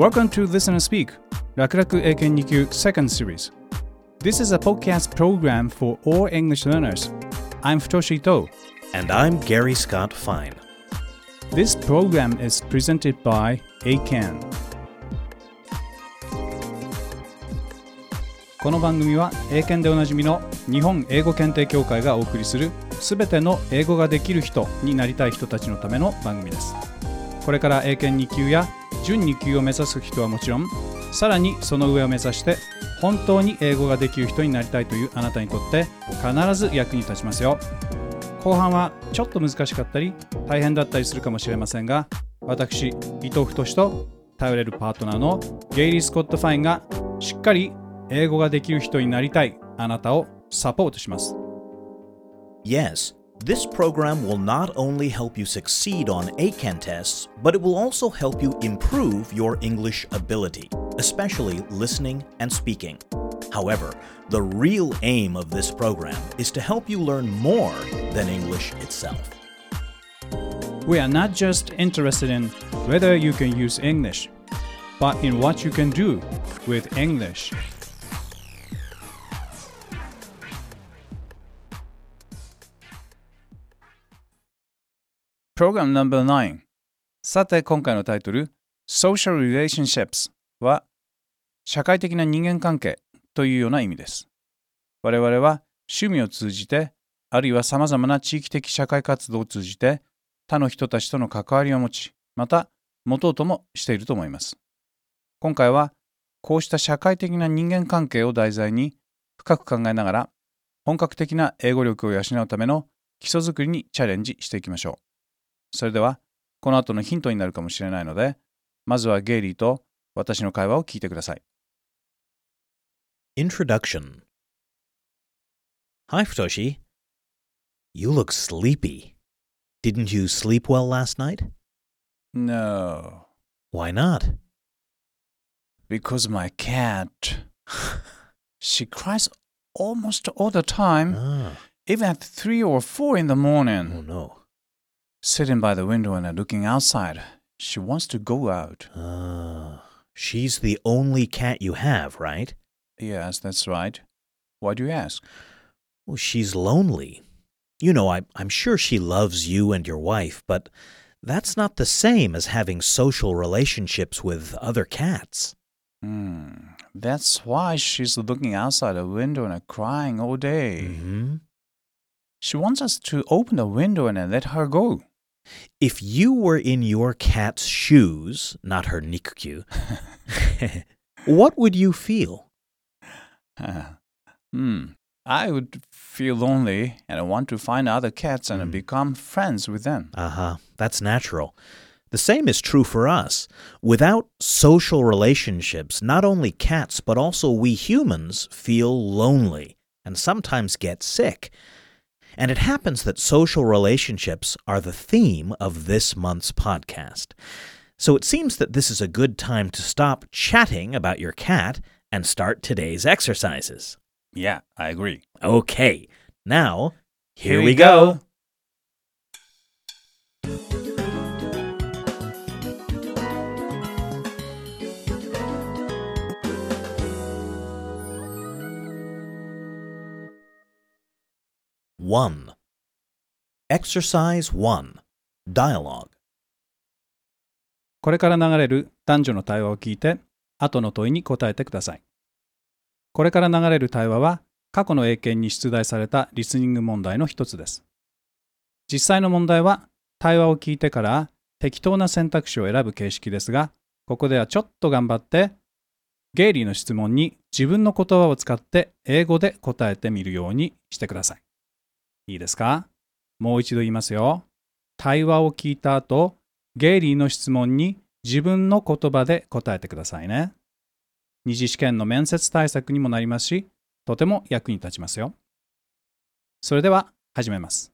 Welcome to Listen and Speak 楽々英検2級 Second Series This is a podcast program for all English learners I'm Futoshi Ito And I'm Gary Scott Fine. This program is presented by ACAN この番組は英検でおなじみの日本英語検定協会がお送りするすべての英語ができる人になりたい人たちのための番組ですこれから英検2級や準2級を目指す人はもちろんさらにその上を目指して本当に英語ができる人になりたいというあなたにとって必ず役に立ちますよ。後半はちょっと難しかったり大変だったりするかもしれませんが私伊藤太と頼れるパートナーのゲイリー・スコット・ファインがしっかり英語ができる人になりたいあなたをサポートします。Yes, this program will not only help you succeed on Eiken tests, but it will also help you improve your English ability, especially listening and speaking. However, the real aim of this program is to help you learn more than English itself. We are not just interested in whether you can use English, but in what you can do with English. Program number 9さて今回のタイトル Social Relationships は社会的な人間関係というような意味です。我々は趣味を通じてあるいは様々な地域的社会活動を通じて他の人たちとの関わりを持ち、また持とうともしていると思います。今回はこうした社会的な人間関係を題材に深く考えながら本格的な英語力を養うための基礎づくりにチャレンジしていきましょう。それではこの後のヒントになるかもしれないので、まずはゲイリーと私の会話を聞いてください。Introduction Hi, Futoshi. You look sleepy. Didn't you sleep well last night? No, Why not? because my cat, she cries almost all the time, Ah, even at 3 or 4 in the oh morning. no. Sitting by the window and looking outside, she wants to go out. Ah, she's the only cat you have, right? Yes, that's right. Why do you ask? Well, she's lonely. You know, I, I'm sure she loves you and your wife, but that's not the same as having social relationships with other cats. Hmm, that's why she's looking outside the window and crying all day. hmm She wants us to open the window and let her go. If you were in your cat's shoes, not her nikku, what would you feel? hmm. I would feel lonely and want to find other cats and Mm. become friends with them. Uh huh. That's natural. The same is true for us. Without social relationships, not only cats, but also we humans feel lonely and sometimes get sick. And it happens that social relationships are the theme of this month's podcast. So it seems that this is a good time to stop chatting about your cat and start today's exercises. Yeah, I agree. Okay, now, here, we go. One. Exercise one. Dialogue. これから流れる男女の対話を聞いて、後の問いに答えてください。これから流れる対話は、過去の英検に出題されたリスニング問題の一つです。実際の問題は、対話を聞いてから適当な選択肢を選ぶ形式ですが、ここではちょっと頑張って、ゲイリーの質問に自分の言葉を使って英語で答えてみるようにしてください。いいですかもう一度言いますよ。対話を聞いた後、ゲイリーの質問に自分の言葉で答えてくださいね。二次試験の面接対策にもなりますし、とても役に立ちますよ。それでは始めます。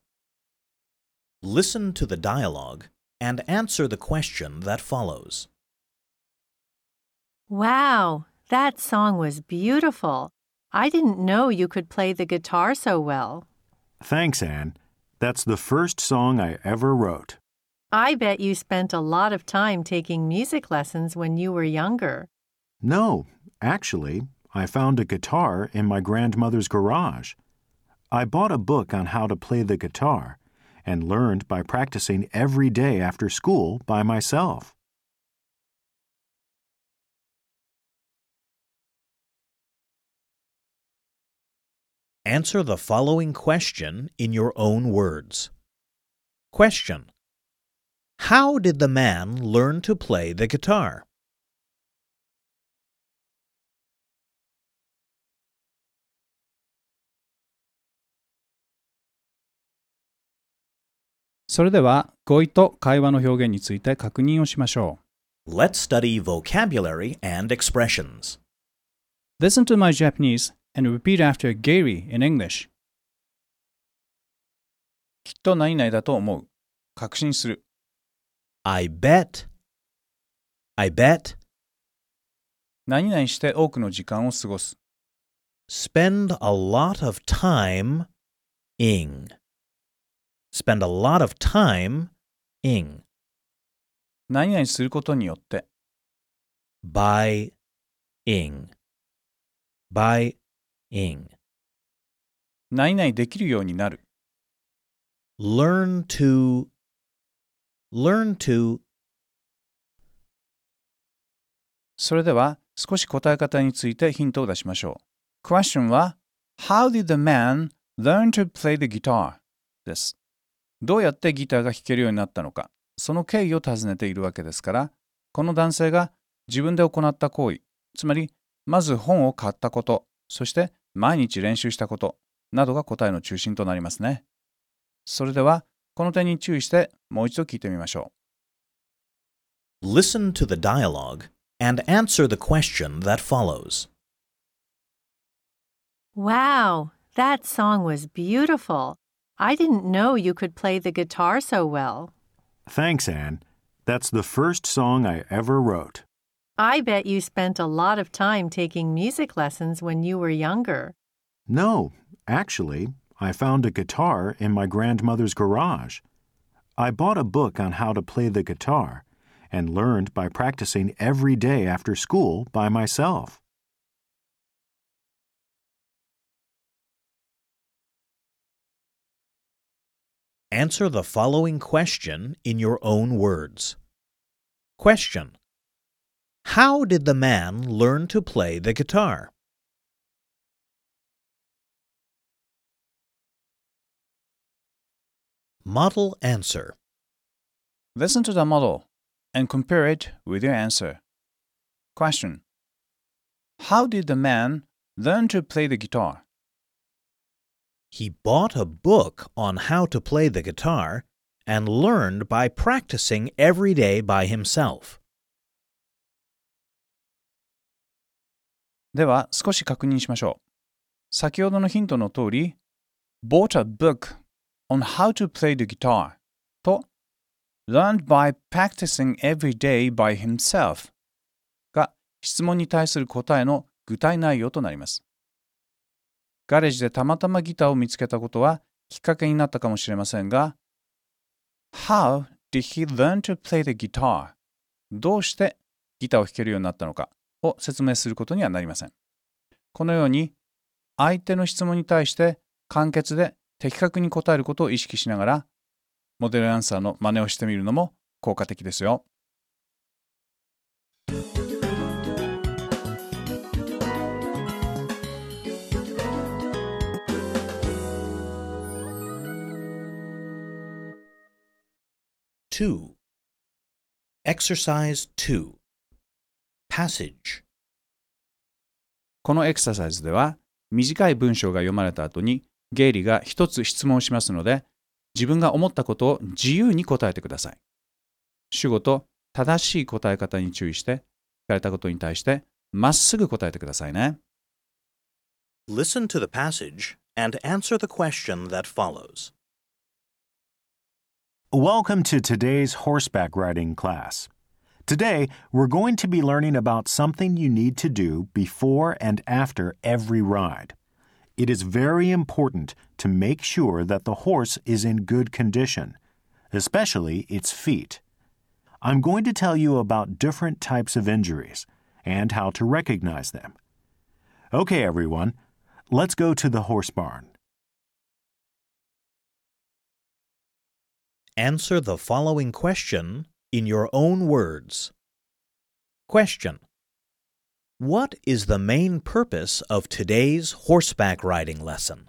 Listen to the dialogue and answer the question that follows. Wow, that song was beautiful. I didn't know you could play the guitar so well. Thanks, Anne. That's the first song I ever wrote. I bet you spent a lot of time taking music lessons when you were younger. No, actually, I found a guitar in my grandmother's garage. I bought a book on how to play the guitar and learned by practicing every day after school by myself. Answer the following question in your own words. Question How did the man learn to play the guitar? let us study vocabulary and expressions. Listen to my Japanese and repeat after Gary in English. きっと何々だと思う。確信する。 I bet. I bet. 何々して多くの時間を過ごす。 Spend a lot of time ing. Spend a lot of time ing. 何々することによって。 By ing. By ing. 何々できるようになる。Learn to. Learn to. それでは少し答え方についてヒントを出しましょう。Question は How did the man learn to play the guitar? です。どうやってギターが弾けるようになったのか、その経緯を尋ねているわけですから、この男性が自分で行った行為、つまりまず本を買ったこと、そして毎日練習したことなどが答えの中心となりますね。それではこの点に注意してもう一度聞いてみましょう。Listen to the dialogue and answer the question that follows. Wow, that song was beautiful. I didn't know you could play the guitar so well. Thanks, Anne. That's the first song I ever wrote. I bet you spent a lot of time taking music lessons when you were younger. No, actually, I found a guitar in my grandmother's garage. I bought a book on how to play the guitar and learned by practicing every day after school by myself. Answer the following question in your own words. Question How did the man learn to play the guitar? Model answer. Listen to the model and compare it with your answer. Question How did the man learn to play the guitar? He bought a book on how to play the guitar and learned by practicing every day by himself. では少し確認しましょう。先ほどのヒントの通り、bought a book on how to play the guitar と learned by practicing every day by himself が質問に対する答えの具体内容となります。ガレージでたまたまギターを見つけたことはきっかけになったかもしれませんが、How did he learn to play the guitar? どうしてギターを弾けるようになったのかを説明することにはなりません。このように相手の質問に対して簡潔で的確に答えることを意識しながらモデルアンサーの真似をしてみるのも効果的ですよ。2. Exercise 2. Passage. このエクササイズでは短い文章が読まれた後にゲイリーが一つ質問しますので自分が思ったことを自由に答えてください。主語と正しい答え方に注意して聞かれたことに対してまっすぐ答えてくださいね。Listen to the passage and answer the question that follows. Welcome to today's horseback riding class. Today, we're going to be learning about something you need to do before and after every ride. It is very important to make sure that the horse is in good condition. especially its feet. I'm going to tell you about different types of injuries and how to recognize them. Okay, everyone, let's go to the horse barn. Answer the following question in your own words. Question What is the main purpose of today's horseback riding lesson?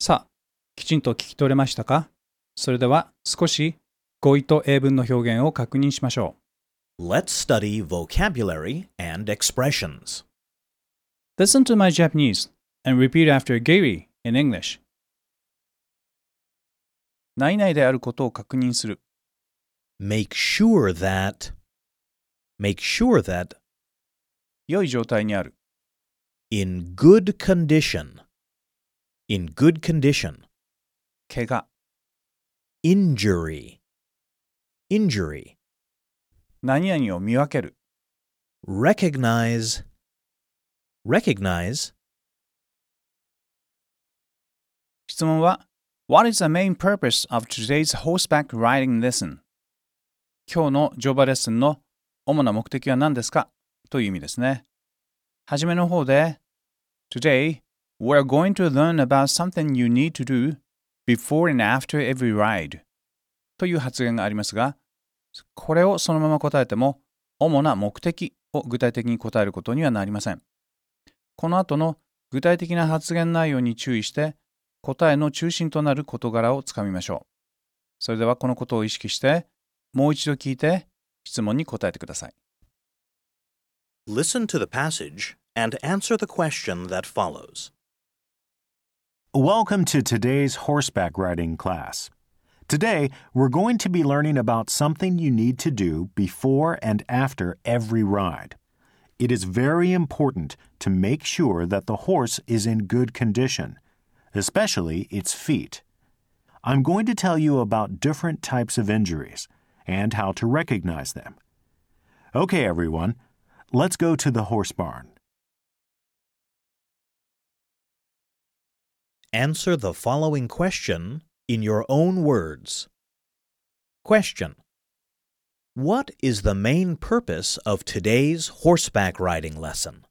さあ、きちんと聞き取れましたかそれでは少し語彙と英文の表現を確認しましょ Let's study vocabulary and expressions. う。Listen to my Japanese and repeat after Gary in English. 何々であることを確認する。 Make sure that. Make sure that 良い状態にある。 in good condition. In good condition. 怪我。 Injury. Injury. 何々を見分ける。 Recognize. Recognize 質問は What is the main purpose of today's horseback riding lesson? 今日の乗馬レッスンの主な目的は何ですかという意味ですね。はじめの方で Today, we're going to learn about something you need to do before and after every ride という発言がありますが、これをそのまま答えても主な目的を具体的に答えることにはなりません。この後の具体的な発言内容に注意して答えの中心となる事柄をつかみましょう。それではこのことを意識して、もう一度聞いて質問に答えてください。Listen to the passage and answer the question that follows. Welcome to today's horseback riding class. Today, we're going to be learning about something you need to do before and after every ride. It is very important to make sure that the horse is in good condition, especially its feet. I'm going to tell you about different types of injuries and how to recognize them. Okay, everyone, let's go to the horse barn. Answer the following question in your own words. Question What is the main purpose of today's horseback riding lesson?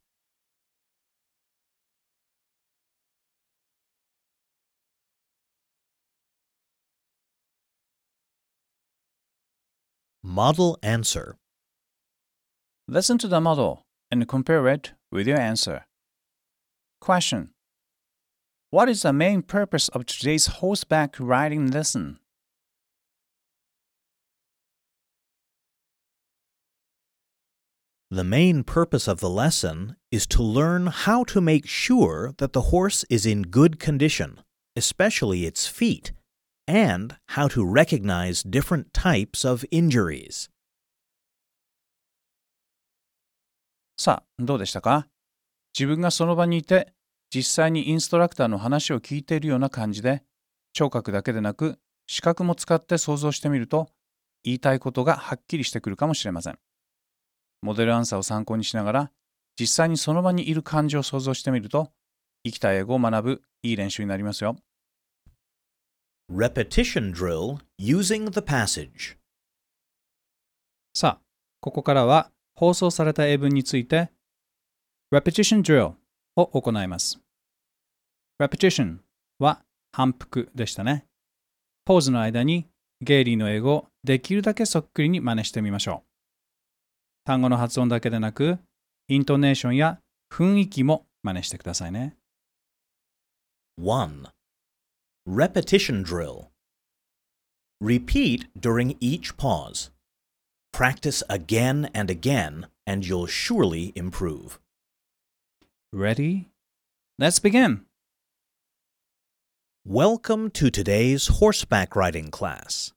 Model answer. Listen to the model and compare it with your answer. Question What is the main purpose of today's horseback riding lesson? The main purpose of the lesson is to learn how to make sure that the horse is in good condition, especially its feet, and how to recognize different types of injuries. さあ、どうでしたか自分がその場にいて、実際にインストラクターの話を聞いているような感じで、聴覚だけでなく、視覚も使って想像してみると、言いたいことがはっきりしてくるかもしれません。 モデルアンサーを参考にしながら、実際にその場にいる感じを想像してみると、生きた英語を学ぶいい練習になりますよ。Repetition drill using the passage. さあ、ここからは放送された英文について Repetition Drill を行います。Repetition は反復でしたね。ポーズの間にゲイリーの英語をできるだけそっくりに真似してみましょう。単語の発音だけでなく、イントネーションや雰囲気も真似してくださいね。 1. Repetition drill. Repeat during each pause. Practice again and again, and you'll surely improve. Ready? Let's begin! Welcome to today's horseback riding class.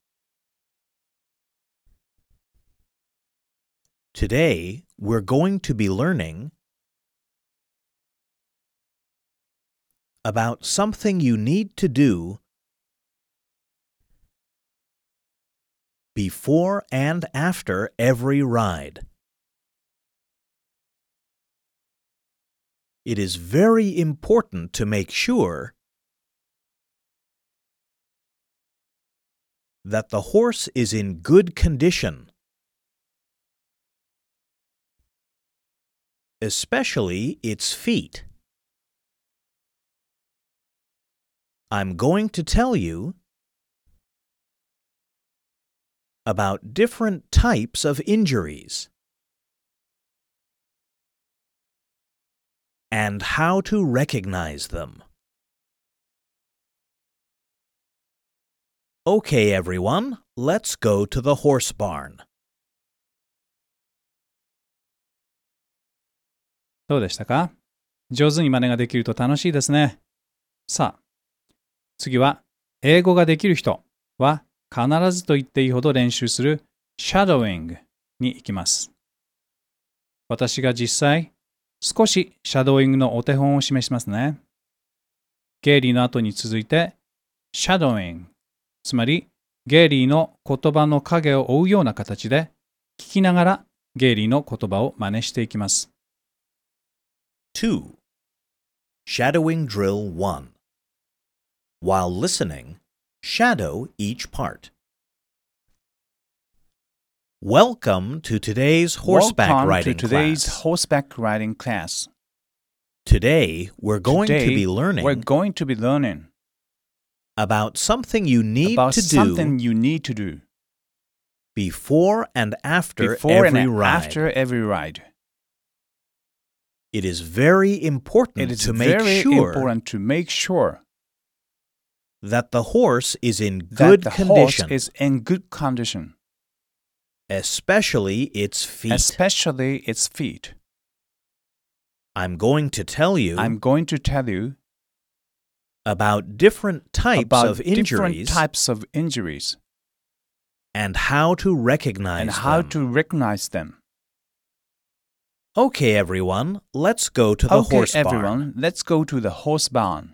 Today, we're going to be learning about something you need to do before and after every ride. It is very important to make sure that the horse is in good condition, especially its feet. I'm going to tell you about different types of injuries and how to recognize them. Okay, everyone, let's go to the horse barn. どうでしたか？上手に真似ができると楽しいですね。さあ、次は英語ができる人は必ずと言っていいほど練習する shadowing に行きます。私が実際少しシャドーイングのお手本を示しますね。ゲイリーの後に続いて shadowing つまりゲイリーの言葉の影を追うような形で聞きながらゲイリーの言葉を真似していきます。2. Shadowing Drill 1. While listening, shadow each part. Welcome to today's horseback Welcome riding to today's class. horseback riding class. Today, we're going Today, to be learning We're going to be learning about something you need about to something do you need to do before and after before every and ride. after every ride. It is very important It is to make very sure important to make sure that the horse is in good that the condition, horse is in good condition, especially its feet. especially its feet. I'm going to tell you I'm going to tell you about different types about of different injuries types of injuries and how to recognize and how them. to recognize them. Okay, everyone, let's go to the okay, horse barn. everyone, let's go to the horse barn.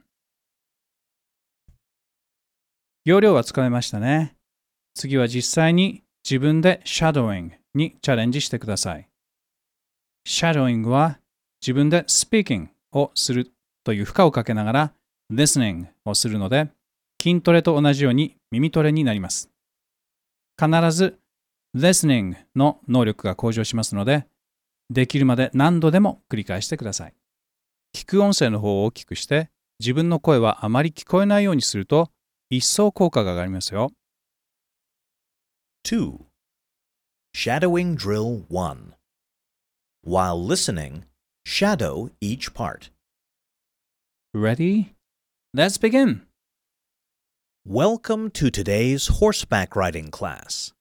要領はつかめましたね。次は実際に自分でシャドーイングにチャレンジしてください。シャドーイングは自分で speaking をするという負荷をかけながら listening をするので筋トレと同じように耳トレになります。必ず listening の能力が向上しますのでできるまで何度でも繰り返してください。聞く音声の方を大きくして自分の声はあまり聞こえないようにすると一層効果が上がりますよ。2. Shadowing Drill 1. While listening, shadow each part. Ready? Let's begin! Welcome to today's horseback riding class.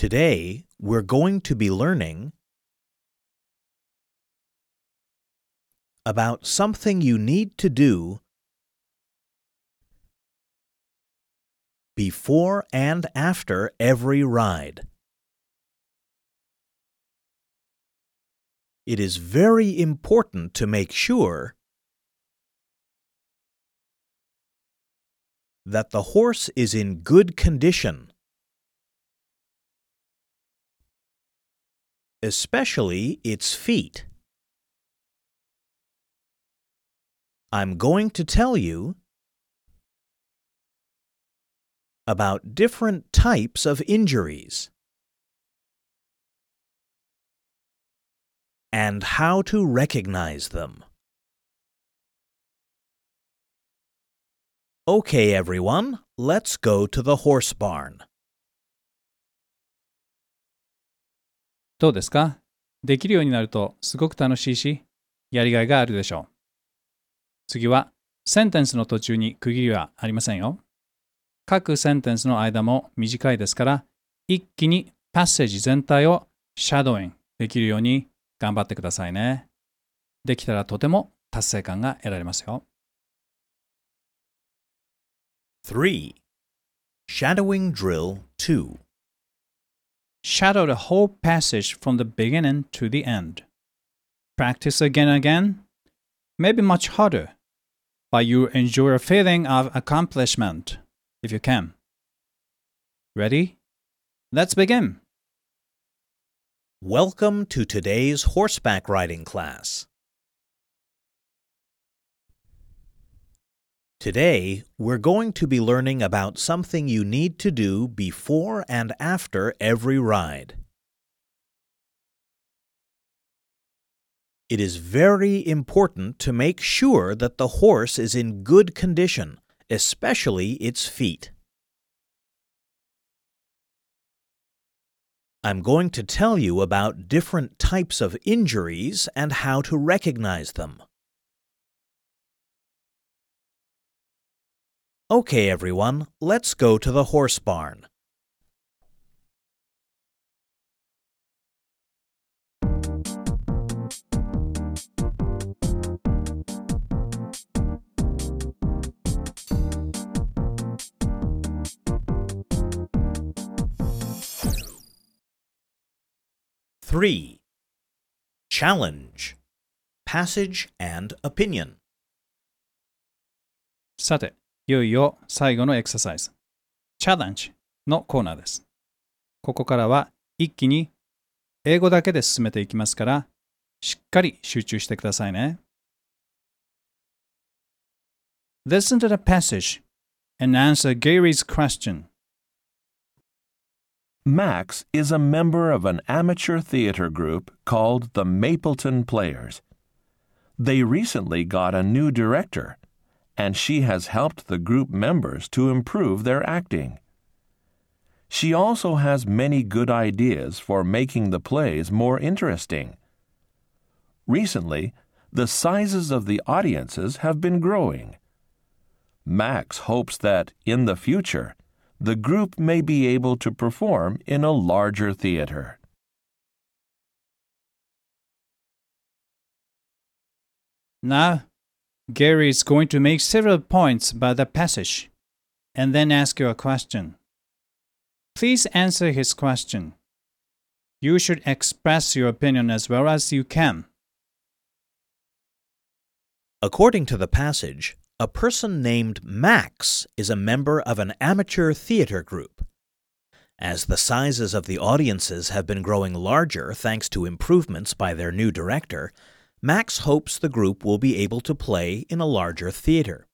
Today, we're going to be learning about something you need to do before and after every ride. It is very important to make sure that the horse is in good condition, especially its feet. I'm going to tell you about different types of injuries and how to recognize them. Okay, everyone, let's go to the horse barn. どうですか？できるようになるとすごく楽しいし、やりがいがあるでしょう。次は、センテンスの途中に区切りはありませんよ。各センテンスの間も短いですから、一気にパッセージ全体をシャドーインできるように頑張ってくださいね。できたらとても達成感が得られますよ。3. Shadowing Drill 2. Shadow the whole passage from the beginning to the end. Practice again and again, maybe much harder, but you enjoy a feeling of accomplishment if you can. Ready? Let's begin. Welcome to today's horseback riding class. Today, we're going to be learning about something you need to do before and after every ride. It is very important to make sure that the horse is in good condition, especially its feet. I'm going to tell you about different types of injuries and how to recognize them. Okay, everyone, let's go to the horse barn. Three. Challenge. Passage and opinion. さて、いよいよ最後のエクササイズ、チャレンジのコーナーです。ここからは一気に英語だけで進めていきますから、しっかり集中してくださいね。Listen to the passage and answer Gary's question. Max is a member of an amateur theater group called the Mapleton Players. They recently got a new director, and she has helped the group members to improve their acting. She also has many good ideas for making the plays more interesting. Recently, the sizes of the audiences have been growing. Max hopes that, in the future, the group may be able to perform in a larger theater. Now, Gary is going to make several points about the passage and then ask you a question. Please answer his question. You should express your opinion as well as you can. According to the passage, a person named Max is a member of an amateur theater group. As the sizes of the audiences have been growing larger thanks to improvements by their new director, Max hopes the group will be able to play in a larger theater.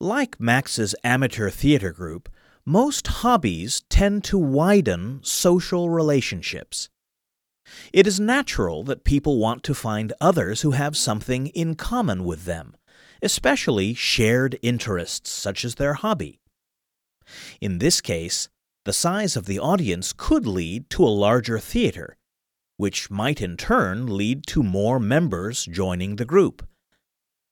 Like Max's amateur theater group, most hobbies tend to widen social relationships. It is natural that people want to find others who have something in common with them, especially shared interests such as their hobby. In this case, the size of the audience could lead to a larger theater, which might in turn lead to more members joining the group.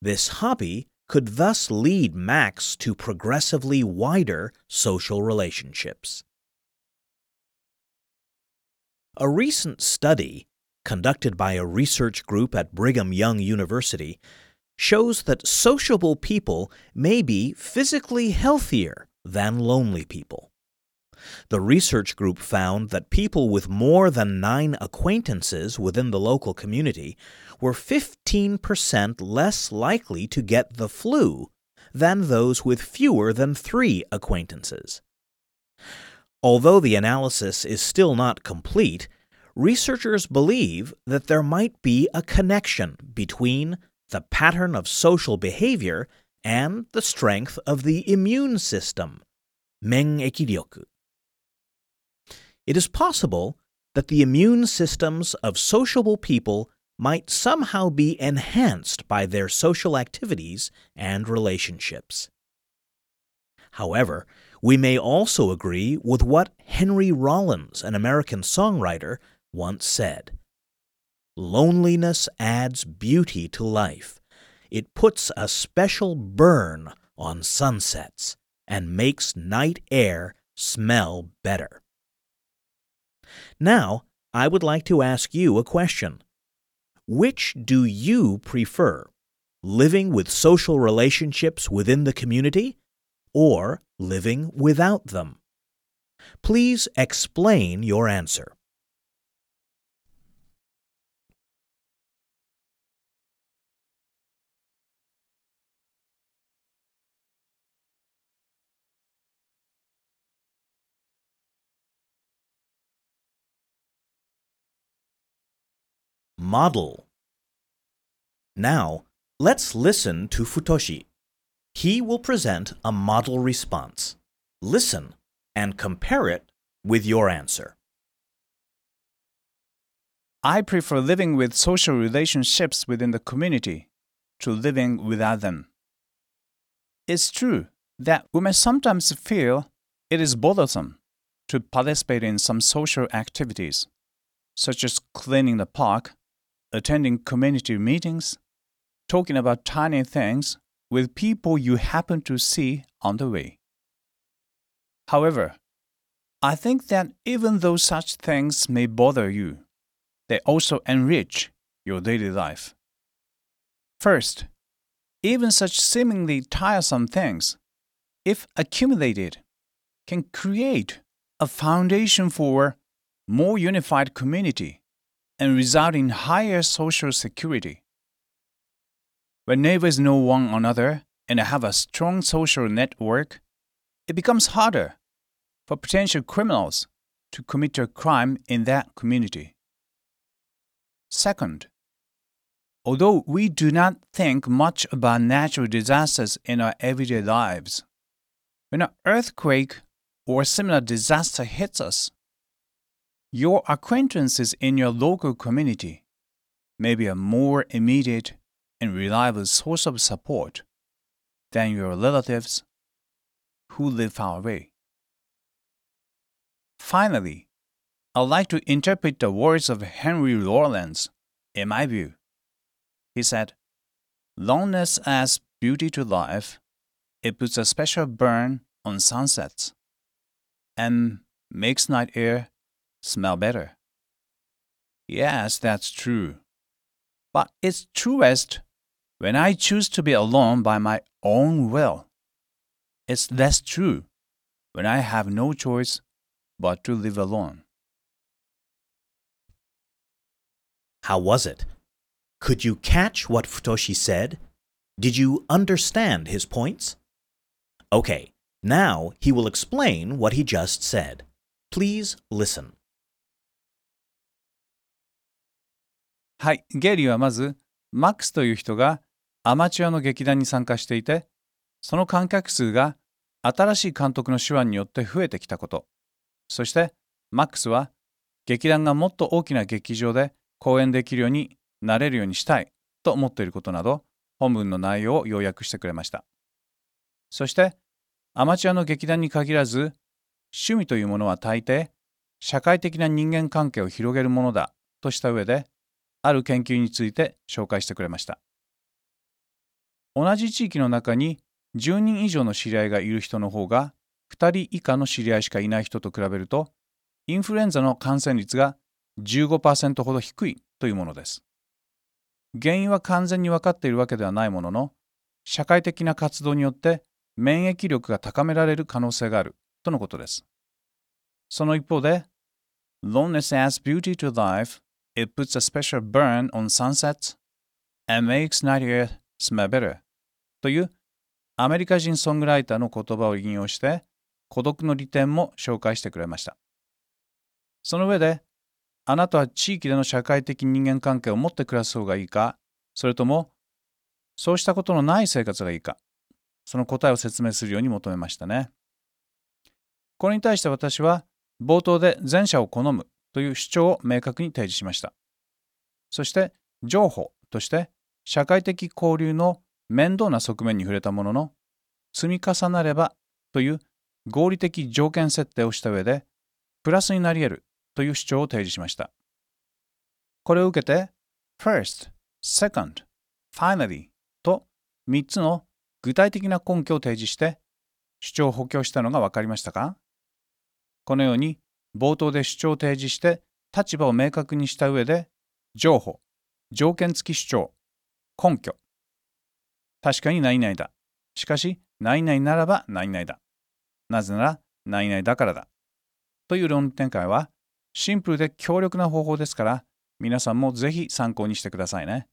This hobby could thus lead Max to progressively wider social relationships. A recent study, conducted by a research group at Brigham Young University, shows that sociable people may be physically healthier than lonely people. The research group found that people with more than nine acquaintances within the local community were 15% less likely to get the flu than those with fewer than three acquaintances. Although the analysis is still not complete, researchers believe that there might be a connection between the pattern of social behavior and the strength of the immune system, 免疫力. it is possible that the immune systems of sociable people might somehow be enhanced by their social activities and relationships. However, we may also agree with what Henry Rollins, an American songwriter, once said Loneliness adds beauty to life. It puts a special burn on sunsets and makes night air smell better. Now, I would like to ask you a question. Which do you prefer? Living with social relationships within the community or living without them? Please explain your answer. Model. Now, let's listen to Futoshi. He will present a model response. Listen and compare it with your answer. I prefer living with social relationships within the community to living without them. It's true that we may sometimes feel it is bothersome to participate in some social activities, such as cleaning the park, attending community meetings, talking about tiny things with people you happen to see on the way. However, I think that even though such things may bother you, they also enrich your daily life. First, even such seemingly tiresome things, if accumulated, can create a foundation for more unified community and result in higher social security. When neighbors know one another and have a strong social network, it becomes harder for potential criminals to commit a crime in that community. Second, although we do not think much about natural disasters in our everyday lives, when an earthquake or similar disaster hits us, your acquaintances in your local community may be a more immediate and reliable source of support than your relatives who live far away. Finally, I'd like to interpret the words of Henry Lawrence in my view. He said, Loneliness adds beauty to life. It puts a special burn on sunsets and makes night air smell better. Yes, that's true. But it's truest when I choose to be alone by my own will. It's less true when I have no choice but to live alone. How was it? Could you catch what Futoshi said? Did you understand his points? Okay, now he will explain what he just said. Please listen. はい、ゲイリーはまず、マックスという人がアマチュアの劇団に参加していて、その観客数が新しい監督の手腕によって増えてきたこと、そしてマックスは劇団がもっと大きな劇場で公演できるようになれるようにしたいと思っていることなど、本文の内容を要約してくれました。そして、アマチュアの劇団に限らず、趣味というものは大抵、社会的な人間関係を広げるものだとした上で、ある研究について紹介してくれました。同じ地域の中に10人以上の知り合いがいる人の方が2人以下の知り合いしかいない人と比べるとインフルエンザの感染率が15%ほど低いというものです。原因は完全に分かっているわけではないものの社会的な活動によって免疫力が高められる可能性があるとのことです。その一方で Loneliness adds beauty to life It puts a special burn on sunsets and makes night air smell better というアメリカ人ソングライターの言葉を引用して孤独の利点も紹介してくれました。その上であなたは地域での社会的人間関係を持って暮らす方がいいかそれともそうしたことのない生活がいいかその答えを説明するように求めましたね。これに対して私は冒頭で前者を好むという主張を明確に提示しました。そして情報として社会的交流の面倒な側面に触れたものの積み重なればという合理的条件設定をした上でプラスになり得るという主張を提示しました。これを受けて first, second, finally と3つの具体的な根拠を提示して主張を補強したのが分かりましたか？このように冒頭で主張を提示して立場を明確にした上で情報、条件付き主張、根拠。確かに何々だ。しかし何々ならば何々だ。なぜなら何々だからだ。という論展開はシンプルで強力な方法ですから皆さんもぜひ参考にしてくださいね。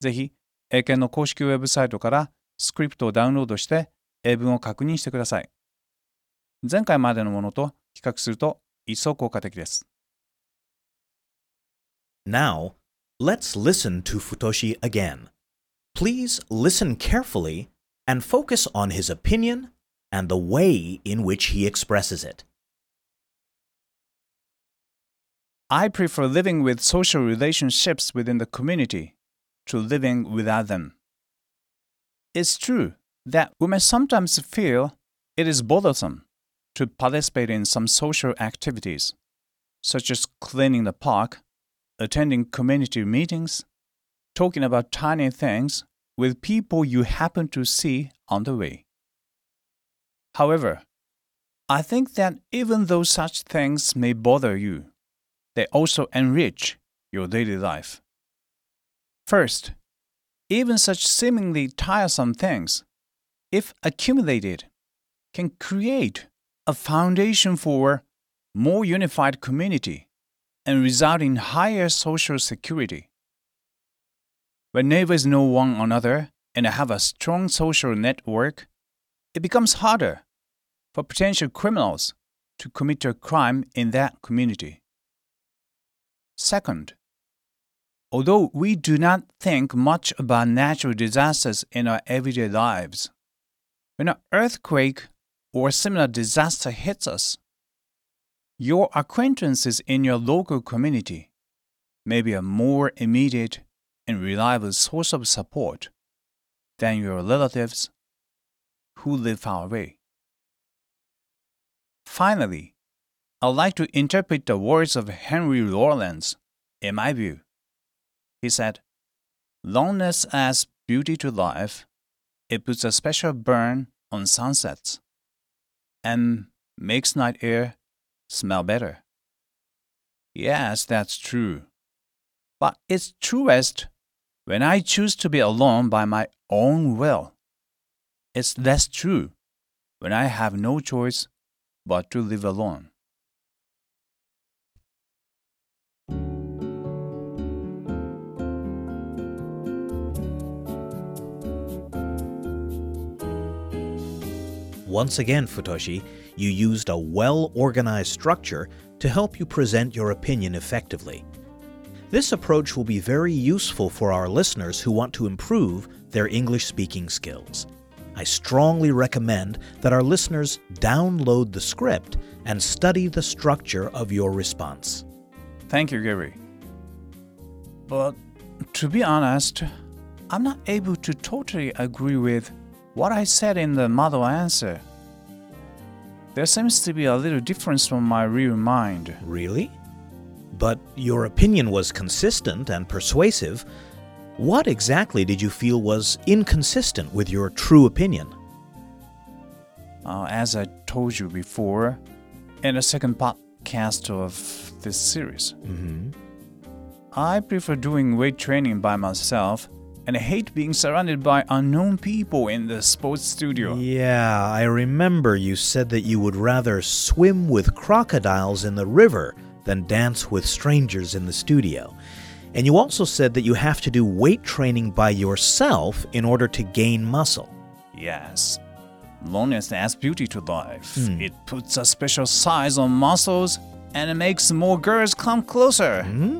ぜひ英検の公式ウェブサイトからスクリプトをダウンロードして英文を確認してください。前回までのものと比較すると一層効果的です。 Now, Let's listen to Futoshi again. Please listen carefully and focus on his opinion and the way in which he expresses it. I prefer living with social relationships within the community to living without them. It's true that we may sometimes feel it is bothersome to participate in some social activities, such as cleaning the park, attending community meetings, talking about tiny things with people you happen to see on the way. However, I think that even though such things may bother you, they also enrich your daily life. First, even such seemingly tiresome things, if accumulated, can create a foundation for more unified community and result in higher social security. When neighbors know one another and have a strong social network, it becomes harder for potential criminals to commit a crime in that community. Second, although we do not think much about natural disasters in our everyday lives, when an earthquake or a similar disaster hits us, your acquaintances in your local community may be a more immediate and reliable source of support than your relatives who live far away. Finally, I'd like to interpret the words of Henry Rollins in my view. He said, Loneliness adds beauty to life. It puts a special burn on sunsets and makes night air smell better. Yes, that's true. But it's truest when I choose to be alone by my own will. It's less true when I have no choice but to live alone. Once again, Futoshi, you used a well organized structure to help you present your opinion effectively. This approach will be very useful for our listeners who want to improve their English speaking skills. I strongly recommend that our listeners download the script and study the structure of your response. Thank you, Gary. But to be honest, I'm not able to totally agree with what I said in the model answer. There seems to be a little difference from my real mind. Really? But your opinion was consistent and persuasive. What exactly did you feel was inconsistent with your true opinion? Uh, as I told you before, in the second podcast of this series, Mm-hmm. I prefer doing weight training by myself and I hate being surrounded by unknown people in the sports studio. Yeah, I remember you said that you would rather swim with crocodiles in the river than dance with strangers in the studio. And you also said that you have to do weight training by yourself in order to gain muscle. Yes. Loneliness adds beauty to life. Hmm. It puts a special size on muscles and it makes more girls come closer. Hmm?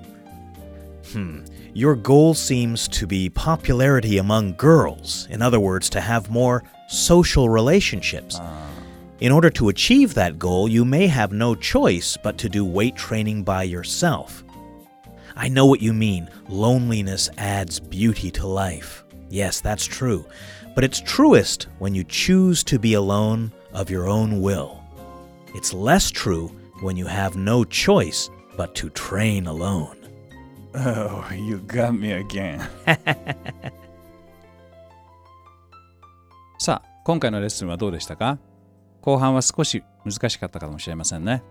Hmm. Your goal seems to be popularity among girls. In other words, to have more social relationships. Ah. In order to achieve that goal, you may have no choice but to do weight training by yourself. I know what you mean. Loneliness adds beauty to life. Yes, that's true. But it's truest when you choose to be alone of your own will. It's less true when you have no choice but to train alone. Oh, you got me again. さあ、今回のレッスンはどうでしたか？後半は少し難しかったかもしれませんね。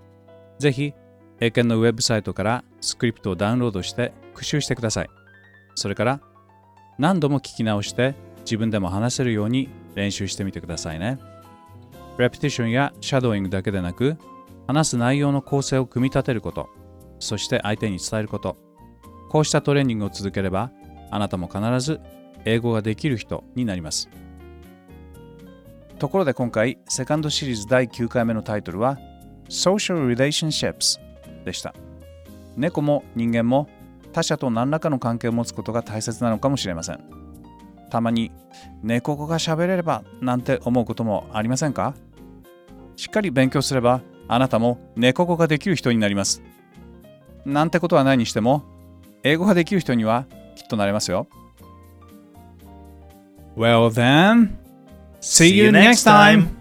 ぜひ、英検のウェブサイトからスクリプトをダウンロードして復習してください。それから、何度も聞き直して自分でも話せるように練習してみてくださいね。レプティションやシャドーイングだけでなく、話す内容の構成を組み立てること、そして相手に伝えること、こうしたトレーニングを続ければあなたも必ず英語ができる人になります。ところで今回セカンドシリーズ第9回目のタイトルは Social Relationships でした。猫も人間も他者と何らかの関係を持つことが大切なのかもしれません。たまに猫語が喋れればなんて思うこともありませんか？しっかり勉強すればあなたも猫語ができる人になります。なんてことはないにしても英語ができる人にはきっとなれますよ。Well then, see you next time!